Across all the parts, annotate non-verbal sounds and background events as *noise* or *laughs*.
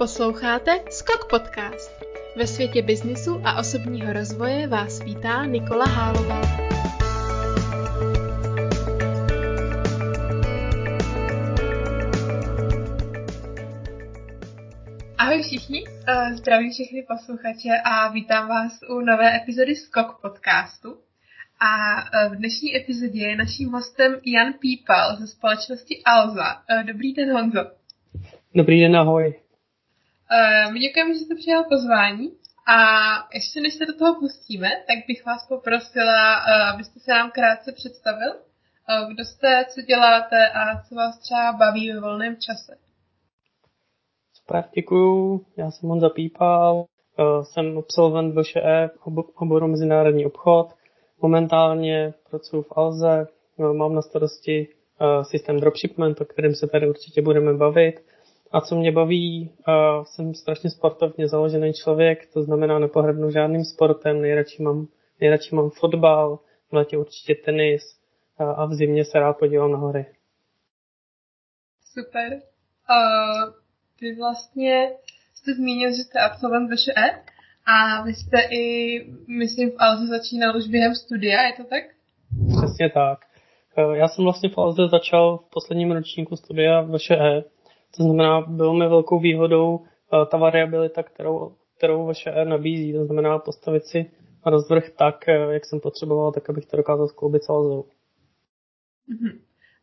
Posloucháte Skok Podcast. Ve světě biznisu a osobního rozvoje vás vítá Nikola Hálová. Ahoj všichni, eh, zdravím všechny posluchače a vítám vás u nové epizody Skok Podcastu. A eh, v dnešní epizodě je naším hostem Jan Pípal ze společnosti Alza. Eh, dobrý den, Honzo. Dobrý den, ahoj. Uh, my děkujeme, že jste přijal pozvání a ještě než se do toho pustíme, tak bych vás poprosila, uh, abyste se nám krátce představil. Uh, kdo jste, co děláte a co vás třeba baví ve volném čase. Super, děkuju. Já jsem Honza Pípal, jsem absolvent VŠE oboru mezinárodní obchod. Momentálně pracuji v Alze, mám na starosti systém dropshipment, o kterém se tady určitě budeme bavit. A co mě baví, uh, jsem strašně sportovně založený člověk, to znamená nepohrdnu žádným sportem, nejradši mám, nejradši mám fotbal, v létě určitě tenis uh, a v zimě se rád podívám na hory. Super. Uh, vy vlastně jste zmínil, že jste absolvent VŠE a vy jste i, myslím, v Alze začínal už během studia, je to tak? Přesně tak. Já jsem vlastně v Alze začal v posledním ročníku studia VŠE, to znamená, bylo mi velkou výhodou eh, ta variabilita, kterou, kterou vaše R nabízí. To znamená postavit si rozvrh tak, eh, jak jsem potřeboval, tak abych to dokázal skloubit celou. Mm-hmm.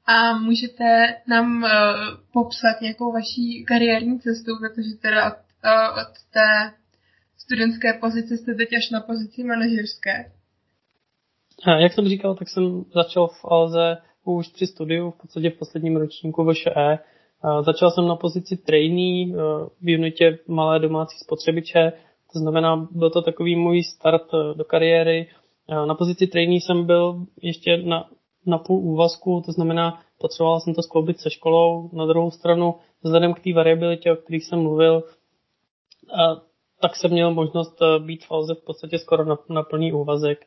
A můžete nám uh, popsat nějakou vaší kariérní cestu, protože teda od, uh, od té studentské pozice jste teď až na pozici manažerské. A jak jsem říkal, tak jsem začal v Alze už při studiu, v podstatě v posledním ročníku VŠE, Začal jsem na pozici trainee eh, v unitě malé domácí spotřebiče, to znamená, byl to takový můj start eh, do kariéry. Na pozici trainee jsem byl ještě na, na půl úvazku, to znamená, potřeboval jsem to skloubit se školou. Na druhou stranu, vzhledem k té variabilitě, o kterých jsem mluvil, tak jsem měl možnost eh, být v Alze v podstatě skoro na, na plný úvazek.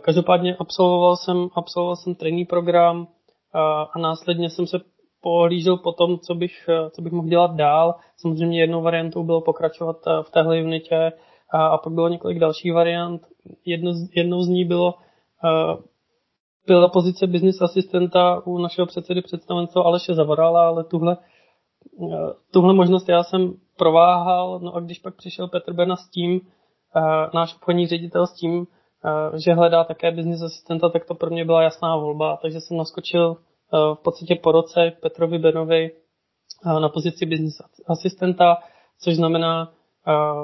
Každopádně absolvoval jsem, absolvoval jsem trainee program a, a následně jsem se pohlížel po tom, co bych, eh, co bych mohl dělat dál. Samozřejmě jednou variantou bylo pokračovat eh, v téhle unitě a, a pak bylo několik dalších variant. Jedno, jednou z ní bylo uh, byla pozice business asistenta u našeho předsedy představenstva Aleše Zavorala, ale tuhle, uh, tuhle možnost já jsem prováhal, no a když pak přišel Petr Berna s tím, náš obchodní ředitel s tím, že hledá také business asistenta, tak to pro mě byla jasná volba, takže jsem naskočil v podstatě po roce Petrovi Benovi na pozici business asistenta, což znamená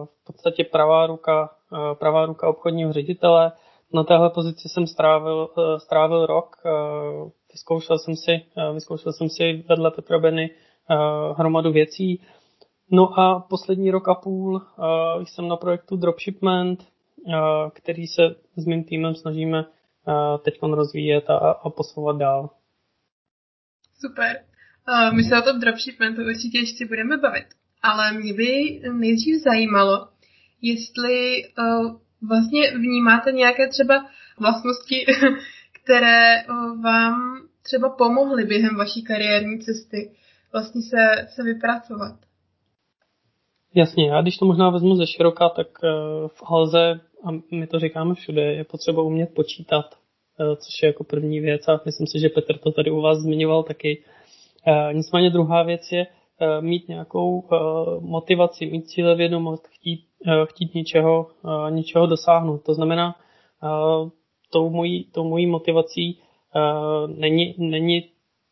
v podstatě pravá ruka, pravá ruka obchodního ředitele. Na téhle pozici jsem strávil, strávil rok, vyzkoušel jsem si, vyzkoušel jsem si vedle Petra Beny hromadu věcí. No a poslední rok a půl jsem na projektu Dropshipment, který se s mým týmem snažíme teď rozvíjet a, a posouvat dál. Super. Uh, my se o tom dropshipmentu určitě ještě budeme bavit. Ale mě by nejdřív zajímalo, jestli uh, vlastně vnímáte nějaké třeba vlastnosti, *laughs* které uh, vám třeba pomohly během vaší kariérní cesty vlastně se, se vypracovat. Jasně, já když to možná vezmu ze široka, tak v Alze, a my to říkáme všude, je potřeba umět počítat. Eh, což je jako první věc a myslím si, že Petr to tady u vás zmiňoval taky. Eh, nicméně druhá věc je eh, mít nějakou motivaci, mít cílevědomost, chtít, chtít něčeho, něčeho dosáhnout. To znamená, tou mojí, tou mojí motivací není, není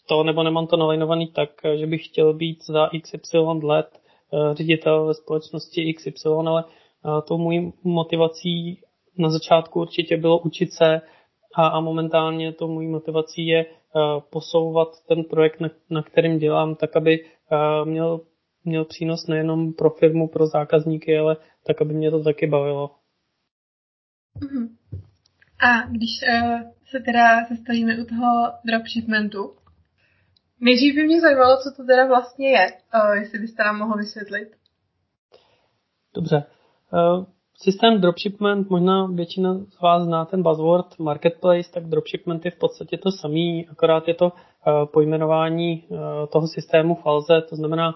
to, nebo nemám to nalajnovaný tak, že bych chtěl být za XY let ředitel ve společnosti XY, ale tou mojí motivací na začátku určitě bylo učit se a, a momentálně to mojí motivací je uh, posouvat ten projekt, na, na kterým dělám, tak aby uh, měl, měl přínos nejenom pro firmu, pro zákazníky, ale tak, aby mě to taky bavilo. Uh-huh. A když uh, se teda zastavíme u toho dropshipmentu, nejdřív by mě zajímalo, co to teda vlastně je, uh, jestli byste nám mohl vysvětlit. Dobře. Uh, Systém dropshipment, možná většina z vás zná ten buzzword marketplace, tak dropshipment je v podstatě to samý, akorát je to uh, pojmenování uh, toho systému v Alze, to znamená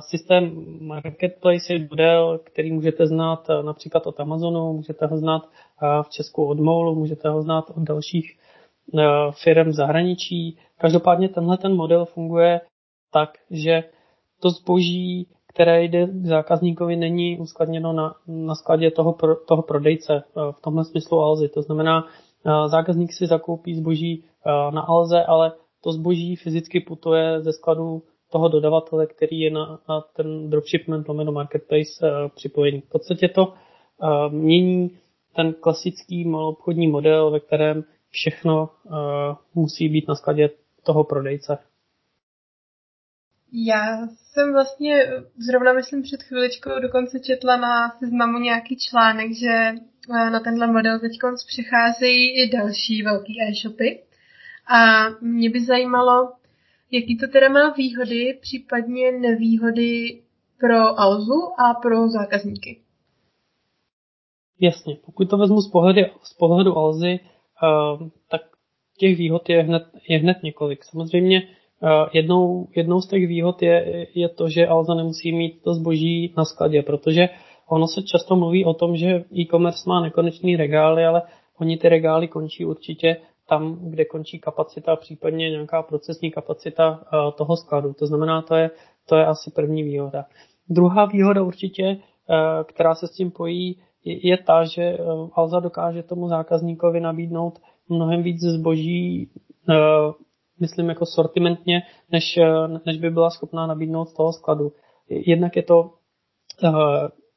Systém Marketplace je model, který můžete znát například od Amazonu, můžete ho znát v Česku od Molu, můžete ho znát od dalších firm v zahraničí. Každopádně tenhle ten model funguje tak, že to zboží, které jde k zákazníkovi, není uskladněno na, na skladě toho, pro, toho prodejce v tomhle smyslu Alzy. To znamená, zákazník si zakoupí zboží na Alze, ale to zboží fyzicky putuje ze skladu toho dodavatele, který je na, na ten dropshipment lomeno marketplace připojený. V podstatě to mění ten klasický malobchodní model, ve kterém všechno musí být na skladě toho prodejce. Já jsem vlastně zrovna, myslím, před chviličkou dokonce četla na seznamu nějaký článek, že na tenhle model teď přicházejí i další velký e-shopy. A mě by zajímalo, jaký to teda má výhody, případně nevýhody pro Alzu a pro zákazníky. Jasně, pokud to vezmu z pohledu, z pohledu Alzy, uh, tak těch výhod je hned, je hned několik. Samozřejmě jednou, jednou z těch výhod je, je to, že Alza nemusí mít to zboží na skladě, protože ono se často mluví o tom, že e-commerce má nekonečný regály, ale oni ty regály končí určitě tam, kde končí kapacita, případně nějaká procesní kapacita eh, toho skladu. To znamená, to je, to je asi první výhoda. Druhá výhoda určitě, eh, která se s tím pojí, je ta, že eh, Alza dokáže tomu zákazníkovi nabídnout mnohem víc zboží, myslím jako sortimentně, než, než by byla schopná nabídnout z toho skladu. Jednak je to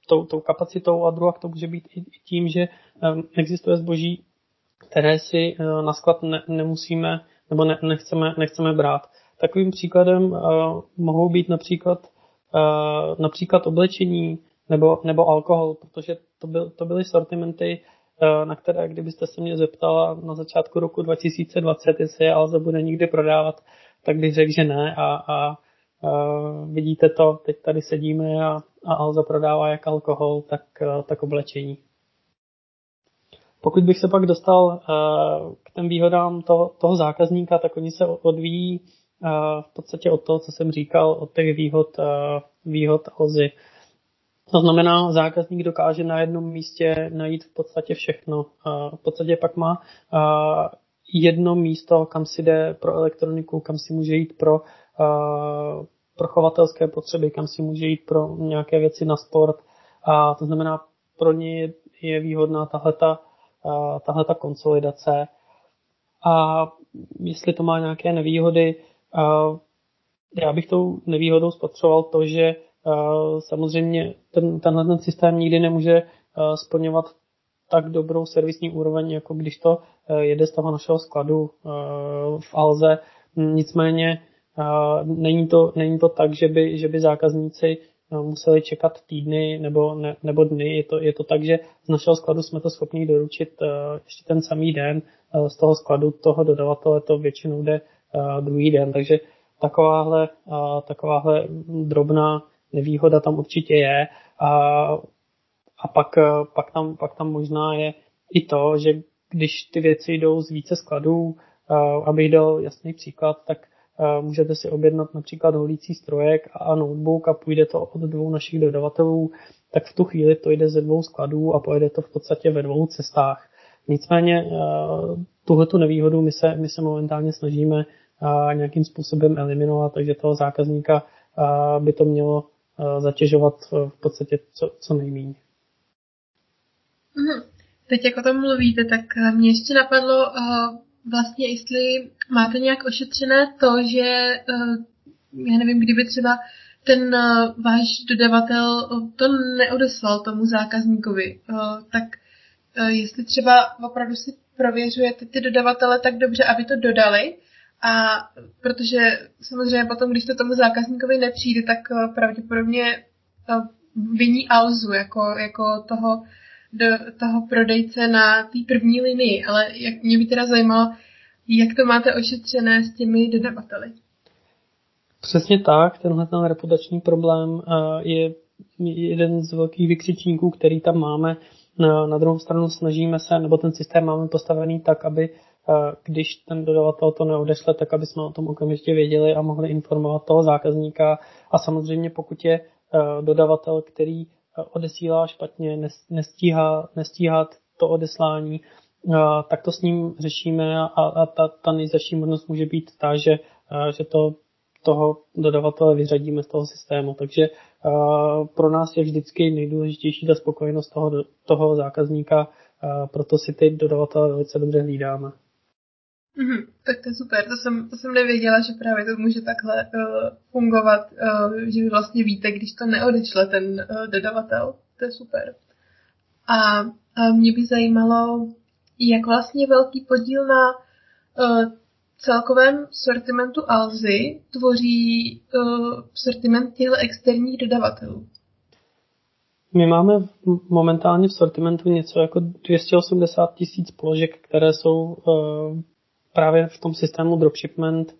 tou, tou kapacitou a druhá to může být i tím, že existuje zboží, které si eh, na sklad ne, nemusíme nebo ne, nechceme, nechceme brát. Takovým příkladem uh, mohou být například, uh, například oblečení nebo, nebo alkohol, protože to, byl, to byly sortimenty, uh, na které, kdybyste se mě zeptala na začátku roku 2020, jestli je Alza bude nikdy prodávat, tak bych řekl, že ne a, a uh, vidíte to, teď tady sedíme a, a Alza prodává jak alkohol, tak, uh, tak oblečení. Pokud bych se pak dostal k těm výhodám toho, toho zákazníka, tak oni se odvíjí v podstatě od toho, co jsem říkal, od těch výhod, výhod Alzy. To znamená, zákazník dokáže na jednom místě najít v podstatě všechno. V podstatě pak má jedno místo, kam si jde pro elektroniku, kam si může jít pro, pro chovatelské potřeby, kam si může jít pro nějaké věci na sport. A to znamená, pro ně je výhodná tahleta tahle ta konsolidace. A jestli to má nějaké nevýhody, já bych tou nevýhodou spatřoval to, že samozřejmě ten, tenhle ten systém nikdy nemůže splňovat tak dobrou servisní úroveň, jako když to jede z toho našeho skladu v Alze. Nicméně není to, není to tak, že by, že by zákazníci museli čekat týdny nebo, ne, nebo dny. Je to, je to tak, že z našeho skladu jsme to schopni doručit ještě ten samý den. Z toho skladu toho dodavatele to většinou jde uh, druhý den. Takže takováhle, takováhle drobná nevýhoda tam určitě je. A, a pak, uh, pak, tam, pak tam možná je i to, že když ty věci jdou z více skladů, uh, abych dal jasný příklad, tak můžete si objednat například holící strojek a notebook a půjde to od dvou našich dodavatelů, tak v tu chvíli to jde ze dvou skladů a pojede to v podstatě ve dvou cestách. Nicméně tuhle tu nevýhodu my se, my se momentálně snažíme nějakým způsobem eliminovat, takže toho zákazníka by to mělo zatěžovat v podstatě co, co nejméně. Mhm. Teď jak o tom mluvíte, tak mě ještě napadlo, vlastně, jestli máte nějak ošetřené to, že eh, já nevím, kdyby třeba ten eh, váš dodavatel to neodeslal tomu zákazníkovi, eh, tak jestli třeba opravdu si prověřujete ty dodavatele tak dobře, aby to dodali, a protože samozřejmě potom, když to tomu zákazníkovi nepřijde, tak pravděpodobně viní Alzu jako, jako toho do toho prodejce na té první linii, ale jak, mě by teda zajímalo, jak to máte ošetřené s těmi dodavateli. Přesně tak, tenhle ten reputační problém eh, je jeden z velkých vykřičníků, který tam máme. Na druhou stranu snažíme se, nebo ten systém máme postavený tak, aby když ten dodavatel to neodešle, tak aby jsme o tom okamžitě věděli a mohli informovat toho zákazníka. A samozřejmě pokud je dodavatel, který odesílá špatně, nestíhá, nestíhá to odeslání, tak to s ním řešíme a, a ta, ta nejzaší možnost může být ta, že, že to toho dodavatele vyřadíme z toho systému. Takže pro nás je vždycky nejdůležitější ta spokojenost toho, toho zákazníka, proto si ty dodavatele velice dobře hlídáme. Mm-hmm, tak to je super, to jsem, to jsem nevěděla, že právě to může takhle uh, fungovat, uh, že vy vlastně víte, když to neodešle ten uh, dodavatel. To je super. A uh, mě by zajímalo, jak vlastně velký podíl na uh, celkovém sortimentu Alzy tvoří uh, sortiment těch externích dodavatelů. My máme momentálně v sortimentu něco jako 280 tisíc položek, které jsou uh, právě v tom systému dropshipment,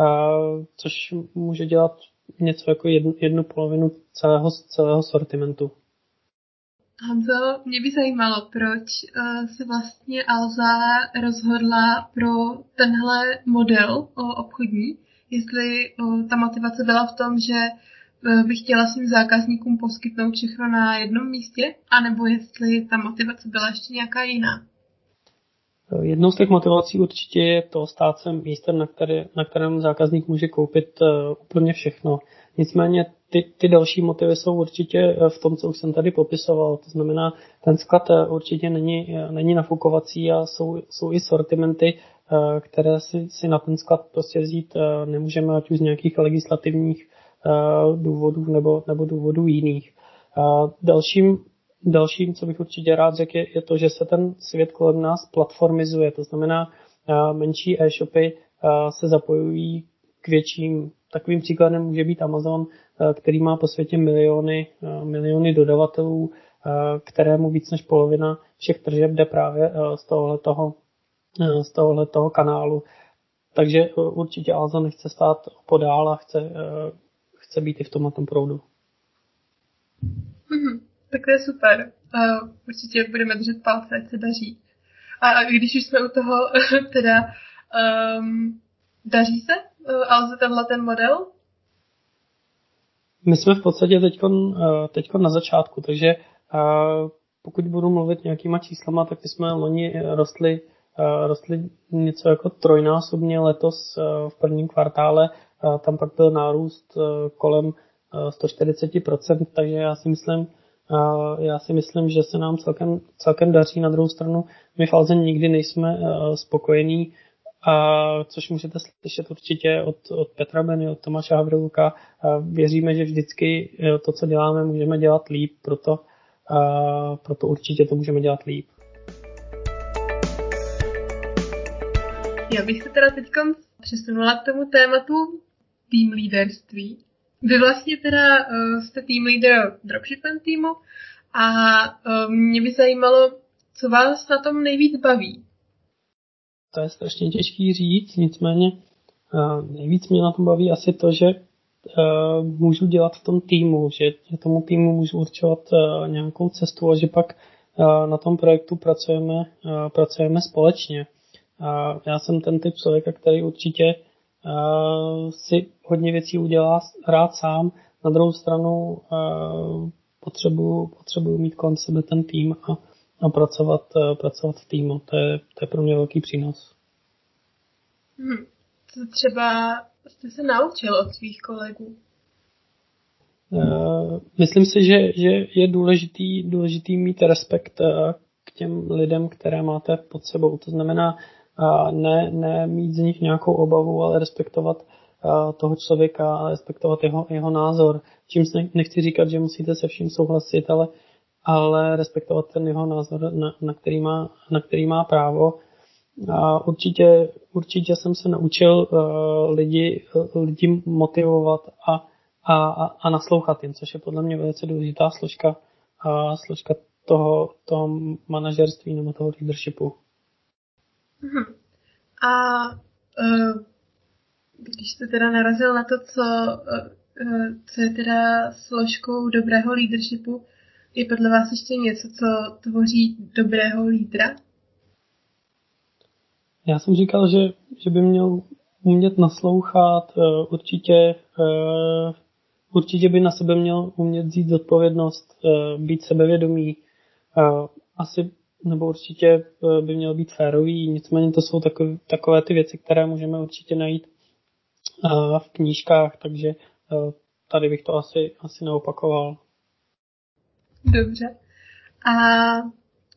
uh, což může dělat něco jako jednu, jednu polovinu celého, celého sortimentu. Honzo, mě by zajímalo, proč uh, se vlastně Alza rozhodla pro tenhle model obchodní, jestli ta motivace byla v tom, že uh, by chtěla svým zákazníkům poskytnout všechno na jednom místě, anebo jestli ta motivace byla ještě nějaká jiná. Jednou z těch motivací určitě je to stát se místem, na, který, na kterém zákazník může koupit uh, úplně všechno. Nicméně ty, ty další motivy jsou určitě eh, v tom, co už jsem tady popisoval. To znamená, ten sklad eh, určitě není, eh, není nafukovací a jsou, jsou i sortimenty, které si, si na ten sklad prostě vzít nemůžeme, ať už z nějakých legislativních důvodů nebo, nebo důvodů jiných. Dalším, dalším, co bych určitě rád řekl, je, je to, že se ten svět kolem nás platformizuje. To znamená, menší e-shopy se zapojují k větším. Takovým příkladem může být Amazon, Eh, který má po světě miliony, eh, miliony dodavatelů, eh, kterému víc než polovina všech tržeb jde právě z tohohle toho, z tohohle toho kanálu. Takže určitě Alza nechce stát podál a chce, chce být i v tomhle tom proudu. Mm-hmm, tak to je super. Uh, určitě budeme držet palce, ať se daří. A když už jsme u toho, *laughs* teda um, daří se uh, Alze tenhle ten model? My jsme v podstatě teď na začátku, takže eh, pokud budu mluvit nějakýma číslama, tak jsme loni rostli, eh, rostli něco jako trojnásobně letos eh, v prvním kvartále. Tam pak byl nárůst kolem 140%, takže já si myslím, já si myslím, že se nám celkem, celkem daří. Na druhou stranu, my v Alze nikdy nejsme spokojení a což můžete slyšet určitě od, od Petra Beny, od Tomáša Havriluka. Věříme, že vždycky e, to, co děláme, můžeme dělat líp, proto, a, proto určitě to můžeme dělat líp. Já bych se teda teď přesunula k tomu tématu tým líderství. Vy vlastně teda uh, jste tým leader dropshipment týmu a uh, mě by zajímalo, co vás na tom nejvíc baví to je strašně těžký říct, nicméně uh, nejvíc mě na tom baví asi to, že uh, můžu dělat v tom týmu, že, že tomu týmu můžu určovat uh, nějakou cestu a že pak uh, na tom projektu pracujeme, uh, pracujeme společně. Uh, já jsem ten typ člověka, který určitě uh, si hodně věcí udělá rád sám, na druhou stranu uh, potřebuju, potřebuju mít kolem sebe ten tým a a pracovat, eh, pracovat v týmu. To je, to je pro mě velký přínos. Hmm. Co třeba jste se naučil od svých kolegů? Uh, myslím si, že, že je důležitý, důležitý mít respekt uh, k těm lidem, které máte pod sebou. To znamená uh, ne, ne mít z nich nějakou obavu, ale respektovat toho člověka respektovat jeho, jeho názor. Čím nechci říkat, že musíte se vším souhlasit, ale ale respektovat ten jeho názor, na, na, který, má, na který má právo. A určitě, určitě jsem se naučil uh, lidi, lidi motivovat a, a, a naslouchat jim, což je podle mě velice důležitá složka, uh, složka toho, toho manažerství nebo toho leadershipu. Hmm. A uh, když jste teda narazil na to, co, uh, co je teda složkou dobrého leadershipu, je podle vás ještě něco, co tvoří dobrého lídra? Já jsem říkal, že, že by měl umět naslouchat, určitě, určitě by na sebe měl umět vzít zodpovědnost, být sebevědomý, asi nebo určitě by měl být férový, nicméně to jsou takové, takové ty věci, které můžeme určitě najít v knížkách, takže tady bych to asi, asi neopakoval. Dobře. A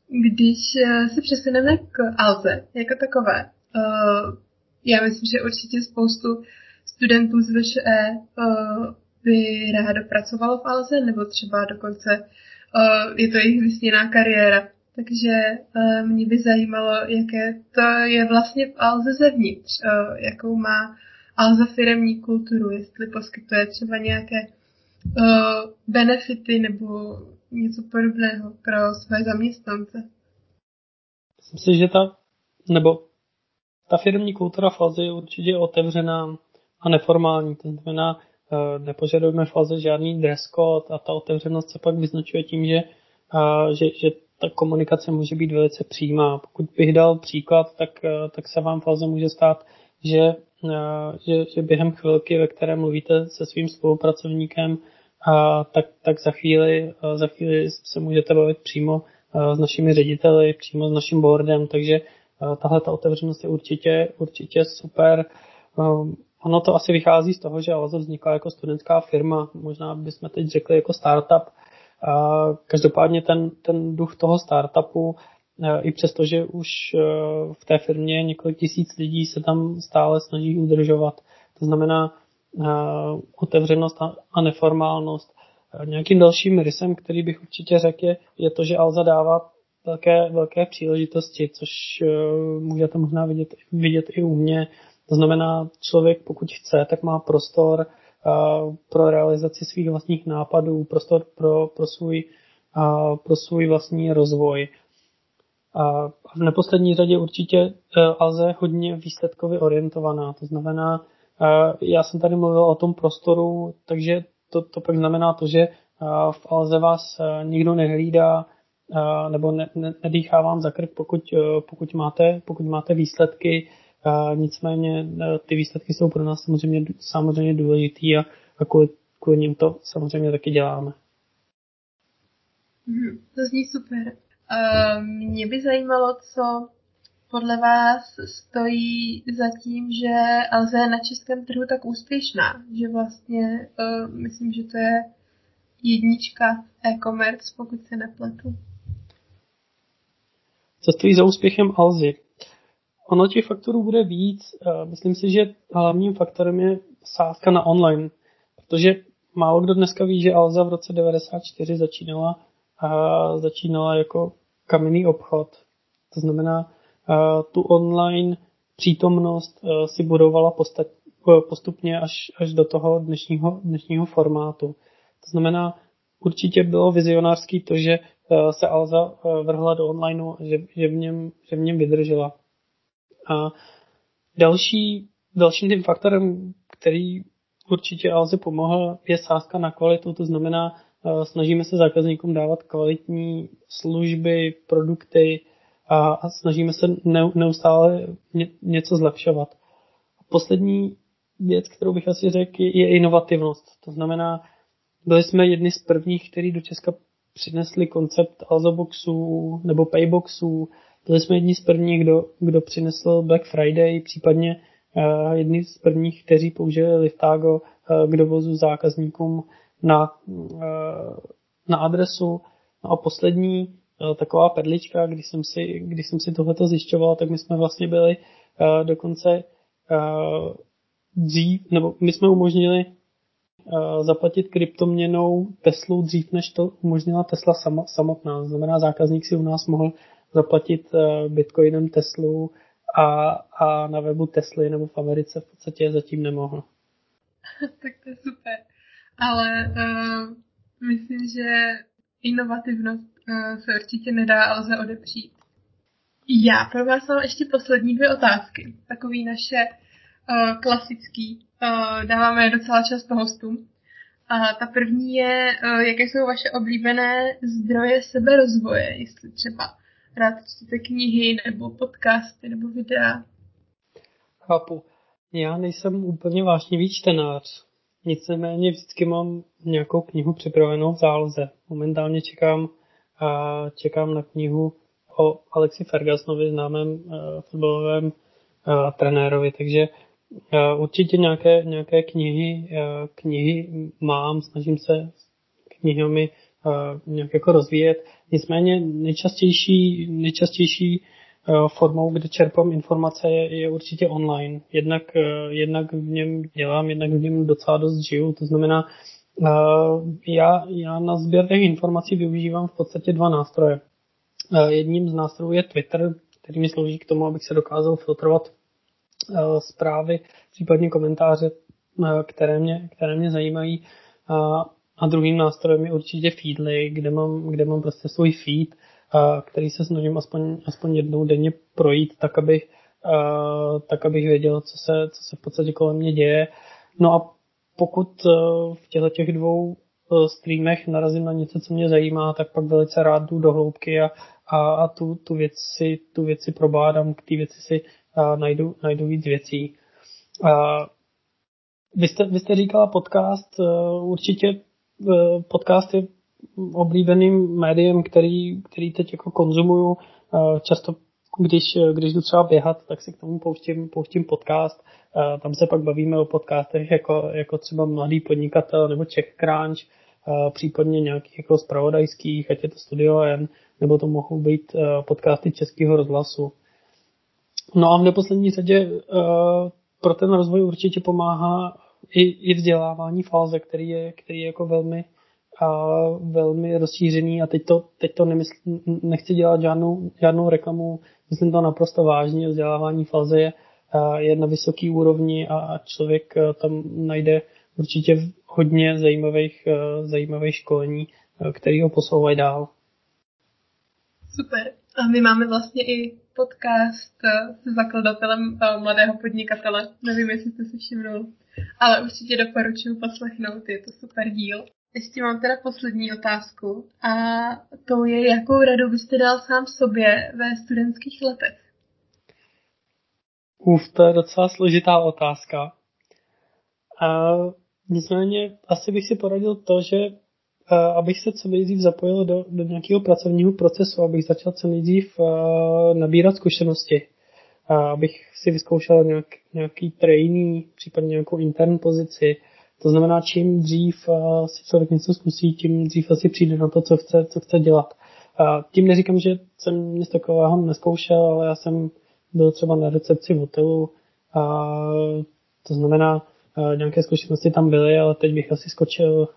když se přesuneme k Alze jako takové, já myslím, že určitě spoustu studentů z VŠE by rádo pracovalo v Alze, nebo třeba dokonce je to jejich vysněná kariéra. Takže uh, mě by zajímalo, jaké to je vlastně v Alze zevnitř, uh, jakou má Alza firemní kulturu, jestli poskytuje třeba nějaké uh, benefity nebo něco podobného pro své zaměstnance. Myslím si, že ta, nebo ta firmní kultura v Alze je určitě otevřená a neformální. To znamená, nepožadujeme v Alze žádný dress code a ta otevřenost se pak vyznačuje tím, že, eh, že, že ta komunikace může být velice přímá. Pokud bych dal příklad, tak, eh, tak se vám v Alze může stát, že, že, že během chvilky, ve které mluvíte se svým spolupracovníkem, tak, tak za, chvíli, za chvíli se můžete bavit přímo s našimi řediteli, přímo s naším boardem, takže tahle ta otevřenost je určitě, určitě super. Ono to asi vychází z toho, že Alza vznikla jako studentská firma, možná bychom teď řekli jako startup. Každopádně ten, ten duch toho startupu, e, i přesto, že už e, v té firmě několik tisíc lidí se tam stále snaží udržovat. To znamená e, otevřenost a neformálnost. Nějakým dalším rysem, který bych určitě řekl, je, je to, že Alza dává velké, velké příležitosti, což můžete možná vidět, vidět i u mě. To znamená, člověk pokud chce, tak má prostor pro realizaci svých vlastních nápadů, prostor pro, pro, svůj, pro svůj vlastní rozvoj. A v neposlední řadě určitě uh, Alze hodně výsledkově orientovaná. To znamená, uh, já jsem tady mluvil o tom prostoru, takže to, to pak znamená to, že uh, v Alze vás nikdo nehlídá, nebo ne, ne, nedýchá vám za krk, pokud, e, pokud, máte, pokud máte výsledky. Nicméně e, ty výsledky jsou pro nás samozřejmě, samozřejmě důležitý a, a kvůli, kvůli ním to samozřejmě taky děláme. Hmm, to zní super. Uh, mě by zajímalo, co podle vás stojí za tím, že Alze je na českém trhu tak úspěšná, že vlastně uh, myslím, že to je jednička e-commerce, pokud se nepletu cestují za úspěchem Alzy. Ono těch faktorů bude víc. Myslím si, že hlavním faktorem je sázka na online, protože málo kdo dneska ví, že Alza v roce 94 začínala, začínala jako kamenný obchod. To znamená, tu online přítomnost si budovala postupně až, až do toho dnešního, dnešního formátu. To znamená, určitě bylo vizionářský to, že Eh, se Alza eh, vrhla do onlineu, že, že, v něm, že v něm vydržela. A další, dalším tím faktorem, který určitě Alze pomohl, je sázka na kvalitu, to znamená, eh, snažíme se zákazníkům dávat kvalitní služby, produkty a, a snažíme se neustále ně, něco zlepšovat. Poslední věc, kterou bych asi řekl, je inovativnost. To znamená, byli jsme jedni z prvních, kteří do Česka přinesli koncept Alzaboxů nebo Payboxů. Byli jsme jedni z prvních, kdo, kdo přinesl Black Friday, případně uh, jedni z prvních, kteří použili Liftago uh, k dovozu zákazníkům na, uh, na adresu. No a poslední uh, taková perlička, když jsem si, když jsem si tohleto zjišťoval, tak my jsme vlastně byli uh, dokonce uh, dřív, nebo my jsme umožnili zaplatit kryptoměnou Teslu dřív, než to umožnila Tesla samotná. Znamená, zákazník si u nás mohl zaplatit e, bitcoinem Teslu a, a na webu Tesly nebo v Americe v podstatě zatím nemohl. *laughs* tak to je super. Ale uh, myslím, že inovativnost uh, se určitě nedá ale odepřít. Já pro vás mám ještě poslední dvě otázky. Takový naše uh, klasický uh, dáváme je docela často hostům. A ta první je, jaké jsou vaše oblíbené zdroje seberozvoje, jestli třeba rád čtete knihy, nebo podcasty, nebo videa, Chápu. Já nejsem úplně vášnivý čtenář. Nicméně vždycky mám nějakou knihu připravenou v záloze. Momentálně čekám, a čekám na knihu o Alexi Fergusonovi, známém uh, fotbalovém uh, trenérovi, takže uh, určitě nějaké, nějaké knihy, uh, knihy mám, snažím se knihami nějak jako rozvíjet. Nicméně nejčastější, nejčastější uh, formou, kde čerpám informace, je, je určitě online. Jednak, uh, jednak v něm dělám, jednak v něm docela dost žiju, to znamená, uh, já, já na sběr těch informací využívám v podstatě dva nástroje. Jedním z nástrojů je Twitter, který mi slouží k tomu, abych se dokázal filtrovat zprávy, případně komentáře, které mě, které mě zajímají. Druhým nástrojem je určitě Feedly, kde mám, kde mám prostě svůj feed, a který se snažím aspoň, aspoň jednou denně projít, tak abych, a, tak abych věděl, co se, co se v podstatě kolem mě děje. No a pokud v těchto těch dvou streamech narazím na něco, co mě zajímá, tak pak velice rád jdu do hloubky a, a, a tu, tu, věci, tu věci probádám, k té věci si a, najdu, najdu víc věcí. A, vy jste, vy jste říkala podcast, určitě Eh, podcast je oblíbeným médiem, který, který teď jako konzumuju. Eh, často, když, když jdu třeba běhat, tak si k tomu pouštím, pouštím podcast. Eh, tam se pak bavíme o podcastech jako, jako třeba Mladý podnikatel nebo Czech Crunch, případně nějakých jako spravodajských, ať je to Studio N, nebo to mohou být podcasty Českého rozhlasu. No a v neposlední řadě pro ten rozvoj určitě pomáhá i, i vzdělávání fáze, který je, který je jako velmi, a velmi rozšířený a teď to, teď to nemysl, nechci dělat žádnou, žádnou reklamu, myslím to naprosto vážně, vzdělávání fáze je, je na vysoké úrovni a, a člověk tam najde určitě hodně zajímavých, zajímavých školení, který ho posouvají dál. Super. A my máme vlastně i podcast se zakladatelem mladého podnikatele. Nevím, jestli jste si všimnul ale určitě doporučuji poslechnout, je to super díl. Ještě mám teda poslední otázku a to je, jakou radu byste dal sám sobě ve studentských letech? Uf, to je docela složitá otázka. A nicméně asi bych si poradil to, že abych se co nejdřív zapojil do, do nějakého pracovního procesu, abych začal co nejdřív a, nabírat zkušenosti abych si vyzkoušel nějak, nějaký trainee, případně nějakou intern pozici. To znamená, čím dřív si člověk něco zkusí, tím dřív asi přijde na to, co chce, co chce dělat. A tím neříkám, že jsem nic takového neskoušel, ale já jsem byl třeba na recepci v hotelu a to znamená, nějaké zkušenosti tam byly, ale teď bych asi skočil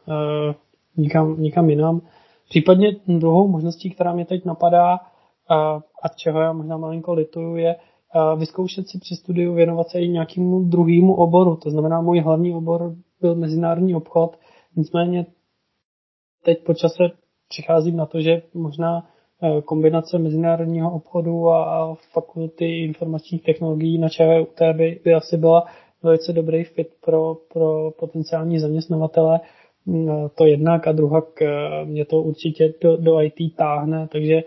nikam, nikam jinam. Případně druhou možností, která mě teď napadá, a, a čeho já možná malinko lituju, je vyzkoušet si při studiu věnovat se i nějakému druhému oboru. To znamená, můj hlavní obor byl mezinárodní obchod, nicméně teď po čase přicházím na to, že možná e, kombinace mezinárodního obchodu a fakulty informačních technologií na ČVUT by, by asi byla velice dobrý fit pro, pro potenciální zaměstnavatele. Mm, e, to jednak a druhak e, mě to určitě do, do IT táhne, takže,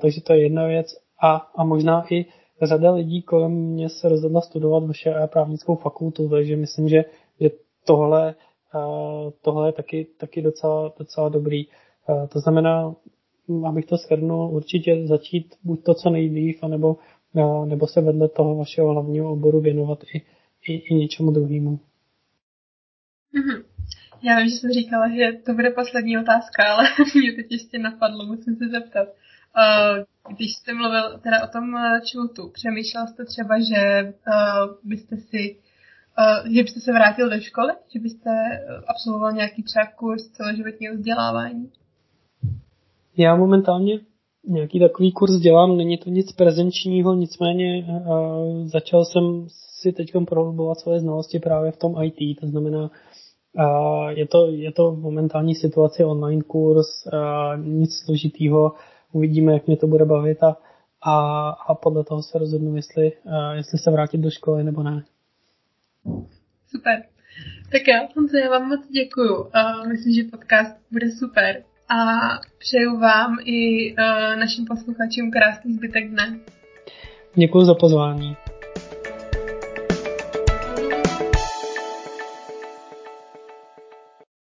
takže to je jedna věc. A, a možná i řada lidí kolem mě se rozhodla studovat vaše právnickou fakultu, takže myslím, že, že tohle, eh, tohle je taky, taky docela, docela dobrý. Eh, to znamená, abych to shrnul, určitě začít buď to, co nejdřív, anebo, eh, nebo se vedle toho vašeho hlavního oboru věnovat i, i, i něčemu druhému. Mm-hmm. Já vím, že jsem říkala, že to bude poslední otázka, ale *laughs* mě teď ještě napadlo, musím se zeptat. Uh, když jste mluvil teda o tom člutu, přemýšlel jste třeba, že uh, byste si že byste se vrátil do školy? Že byste absolvoval nějaký třeba kurz celoživotního vzdělávání? Já momentálně nějaký takový kurz dělám, není to nic prezenčního, nicméně začal jsem si teď prohlubovat své znalosti právě v tom IT, to znamená, je, to, je to v momentální situaci online kurz, nic složitýho, uvidíme, jak mě to bude bavit a, a, a podle toho se rozhodnu, jestli, jestli se vrátit do školy nebo ne. Super. Tak já, Honzo, já vám moc děkuju. Myslím, že podcast bude super. A přeju vám i našim posluchačům krásný zbytek dne. Děkuji za pozvání.